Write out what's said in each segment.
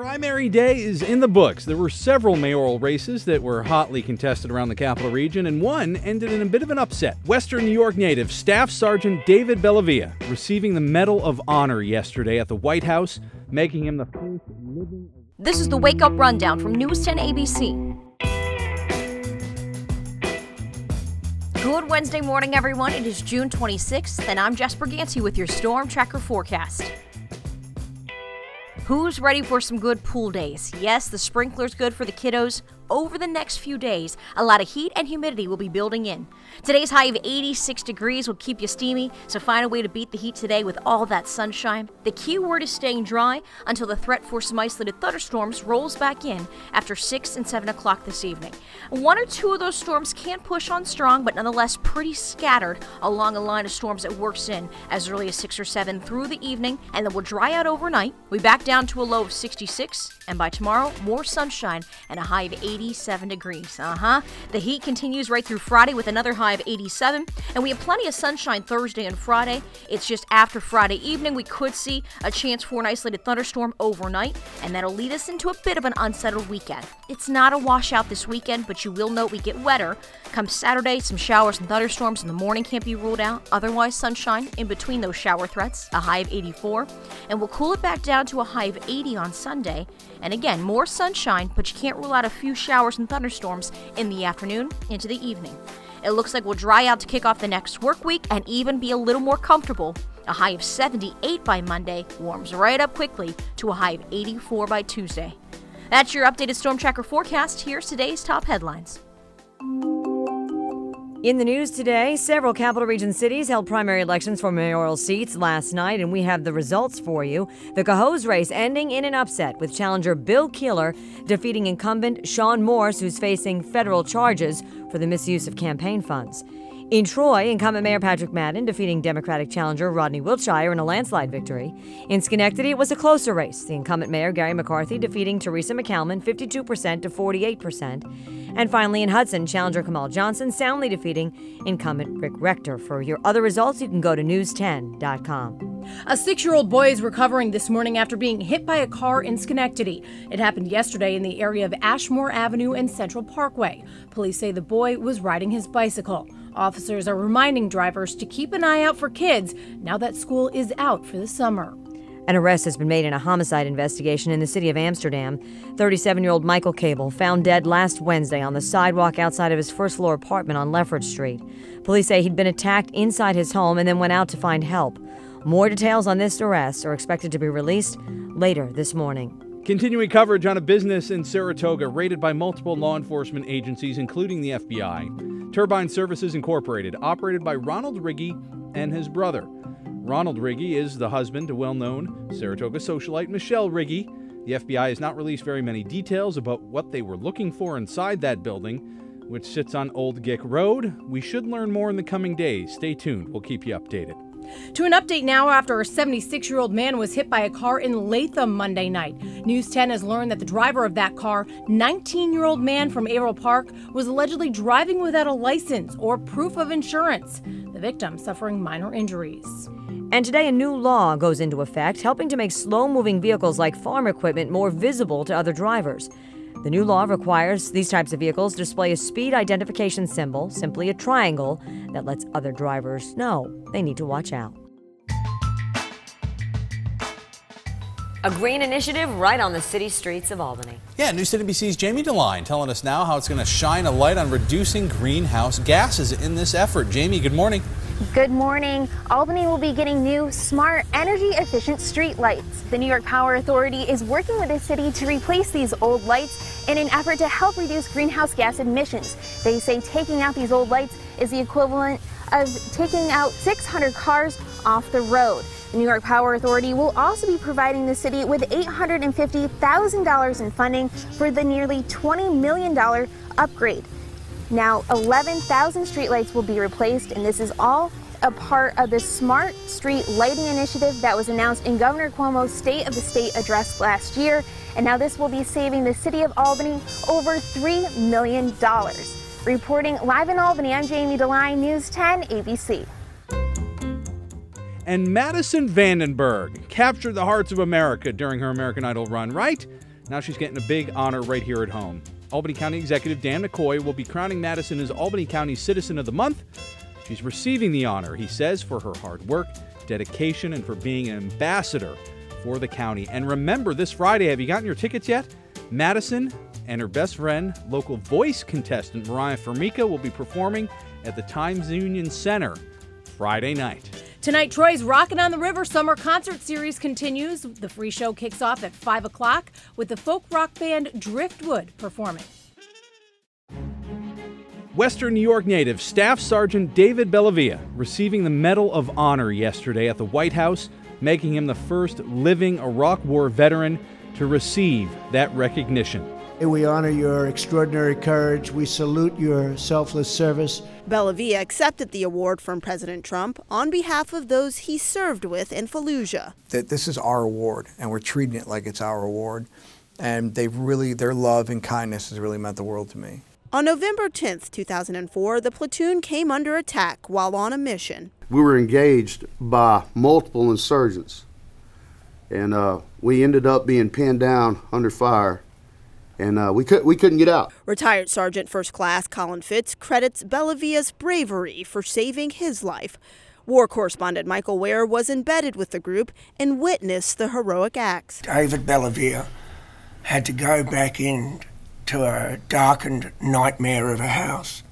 Primary day is in the books. There were several mayoral races that were hotly contested around the capital region, and one ended in a bit of an upset. Western New York native Staff Sergeant David Bellavia receiving the Medal of Honor yesterday at the White House, making him the first living. This is the Wake Up Rundown from News 10 ABC. Good Wednesday morning, everyone. It is June 26th, and I'm Jasper Gansey with your Storm Tracker forecast. Who's ready for some good pool days? Yes, the sprinkler's good for the kiddos. Over the next few days, a lot of heat and humidity will be building in. Today's high of 86 degrees will keep you steamy, so find a way to beat the heat today with all that sunshine. The key word is staying dry until the threat for some isolated thunderstorms rolls back in after 6 and 7 o'clock this evening. One or two of those storms can push on strong, but nonetheless pretty scattered along a line of storms that works in as early as 6 or 7 through the evening, and then will dry out overnight. We back down to a low of 66, and by tomorrow, more sunshine and a high of 87 degrees. Uh huh. The heat continues right through Friday with another high of 87, and we have plenty of sunshine Thursday and Friday. It's just after Friday evening we could see a chance for an isolated thunderstorm overnight, and that'll lead us into a bit of an unsettled weekend. It's not a washout this weekend, but you will note we get wetter. Come Saturday, some showers and thunderstorms in the morning can't be ruled out. Otherwise, sunshine in between those shower threats, a high of 84, and we'll cool it back down to a high of 80 on Sunday. And again, more sunshine, but you can't rule out a few showers and thunderstorms in the afternoon into the evening. It looks like we'll dry out to kick off the next work week and even be a little more comfortable. A high of 78 by Monday warms right up quickly to a high of 84 by Tuesday. That's your updated Storm Tracker forecast. Here's today's top headlines. In the news today, several capital region cities held primary elections for mayoral seats last night, and we have the results for you. The Cohoes race ending in an upset, with challenger Bill Keeler defeating incumbent Shawn Morse, who's facing federal charges for the misuse of campaign funds. In Troy, incumbent Mayor Patrick Madden defeating Democratic challenger Rodney Wiltshire in a landslide victory. In Schenectady, it was a closer race. The incumbent Mayor Gary McCarthy defeating Teresa McCalmon 52% to 48%. And finally, in Hudson, challenger Kamal Johnson soundly defeating incumbent Rick Rector. For your other results, you can go to news10.com. A six year old boy is recovering this morning after being hit by a car in Schenectady. It happened yesterday in the area of Ashmore Avenue and Central Parkway. Police say the boy was riding his bicycle. Officers are reminding drivers to keep an eye out for kids now that school is out for the summer. An arrest has been made in a homicide investigation in the city of Amsterdam. 37 year old Michael Cable found dead last Wednesday on the sidewalk outside of his first floor apartment on Lefferts Street. Police say he'd been attacked inside his home and then went out to find help. More details on this arrest are expected to be released later this morning. Continuing coverage on a business in Saratoga raided by multiple law enforcement agencies, including the FBI. Turbine Services Incorporated, operated by Ronald Riggi and his brother. Ronald Riggi is the husband to well known Saratoga socialite Michelle Riggi. The FBI has not released very many details about what they were looking for inside that building, which sits on Old Gick Road. We should learn more in the coming days. Stay tuned, we'll keep you updated. To an update now after a 76 year old man was hit by a car in Latham Monday night. News 10 has learned that the driver of that car, 19 year old man from Averill Park, was allegedly driving without a license or proof of insurance. The victim suffering minor injuries. And today, a new law goes into effect, helping to make slow moving vehicles like farm equipment more visible to other drivers. The new law requires these types of vehicles display a speed identification symbol, simply a triangle, that lets other drivers know they need to watch out. A green initiative right on the city streets of Albany. Yeah, News NBC's Jamie DeLine telling us now how it's going to shine a light on reducing greenhouse gases in this effort. Jamie, good morning. Good morning. Albany will be getting new, smart, energy efficient street lights. The New York Power Authority is working with the city to replace these old lights in an effort to help reduce greenhouse gas emissions. They say taking out these old lights is the equivalent of taking out 600 cars off the road. The New York Power Authority will also be providing the city with $850,000 in funding for the nearly $20 million upgrade. Now, 11,000 streetlights will be replaced, and this is all a part of the Smart Street Lighting Initiative that was announced in Governor Cuomo's State of the State address last year. And now this will be saving the city of Albany over $3 million. Reporting live in Albany, I'm Jamie DeLine, News 10 ABC. And Madison VanDenburg captured the hearts of America during her American Idol run, right? Now she's getting a big honor right here at home. Albany County Executive Dan McCoy will be crowning Madison as Albany County Citizen of the Month. She's receiving the honor, he says, for her hard work, dedication, and for being an ambassador for the county. And remember, this Friday, have you gotten your tickets yet? Madison and her best friend, local voice contestant Mariah Formica, will be performing at the Times Union Center Friday night. Tonight, Troy's Rockin' on the River Summer Concert Series continues. The free show kicks off at 5 o'clock with the folk rock band Driftwood performing. Western New York native Staff Sergeant David Bellavia receiving the Medal of Honor yesterday at the White House, making him the first living Iraq War veteran to receive that recognition. We honor your extraordinary courage. We salute your selfless service. Bellavia accepted the award from President Trump on behalf of those he served with in Fallujah. That this is our award, and we're treating it like it's our award. And they've really, their love and kindness has really meant the world to me. On November 10, 2004, the platoon came under attack while on a mission. We were engaged by multiple insurgents, and uh, we ended up being pinned down under fire and uh, we could we couldn't get out. Retired Sergeant First Class Colin Fitts credits Bellavia's bravery for saving his life. War correspondent Michael Ware was embedded with the group and witnessed the heroic acts. David Bellavia had to go back into a darkened nightmare of a house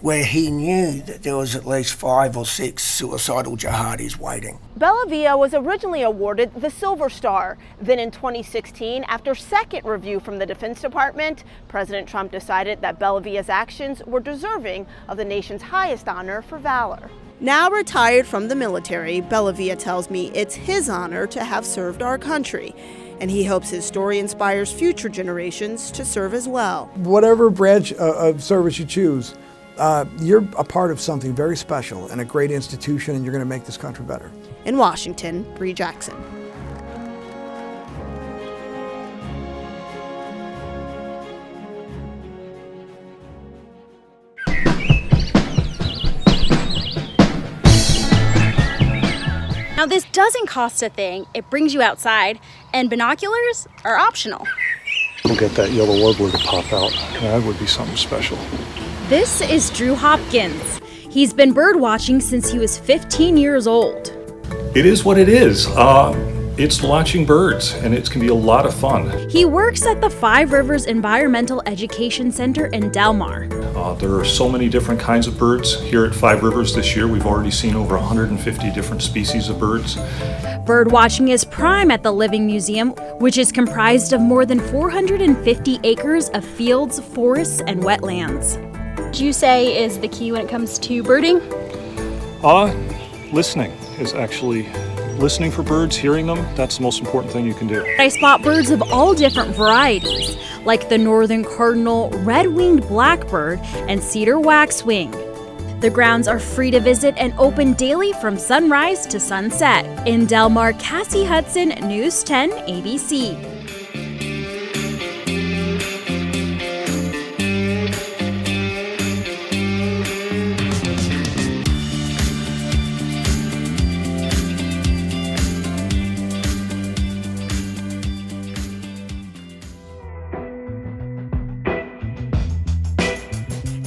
where he knew that there was at least five or six suicidal jihadis waiting. Bellavia was originally awarded the Silver Star. Then in 2016, after second review from the Defense Department, President Trump decided that Bellavia's actions were deserving of the nation's highest honor for valor. Now retired from the military, Bellavia tells me it's his honor to have served our country and he hopes his story inspires future generations to serve as well. Whatever branch uh, of service you choose, uh, you're a part of something very special and a great institution, and you're going to make this country better. In Washington, Bree Jackson. Now, this doesn't cost a thing. It brings you outside, and binoculars are optional. We'll get that yellow warbler to pop out. That would be something special. This is Drew Hopkins. He's been bird watching since he was 15 years old. It is what it is. Uh, it's watching birds, and it can be a lot of fun. He works at the Five Rivers Environmental Education Center in Delmar. Uh, there are so many different kinds of birds here at Five Rivers this year. We've already seen over 150 different species of birds. Bird watching is prime at the Living Museum, which is comprised of more than 450 acres of fields, forests, and wetlands would you say is the key when it comes to birding? Uh, listening is actually listening for birds, hearing them, that's the most important thing you can do. I spot birds of all different varieties, like the northern cardinal, red-winged blackbird, and cedar waxwing. The grounds are free to visit and open daily from sunrise to sunset. In Delmar, Cassie Hudson, News 10 ABC.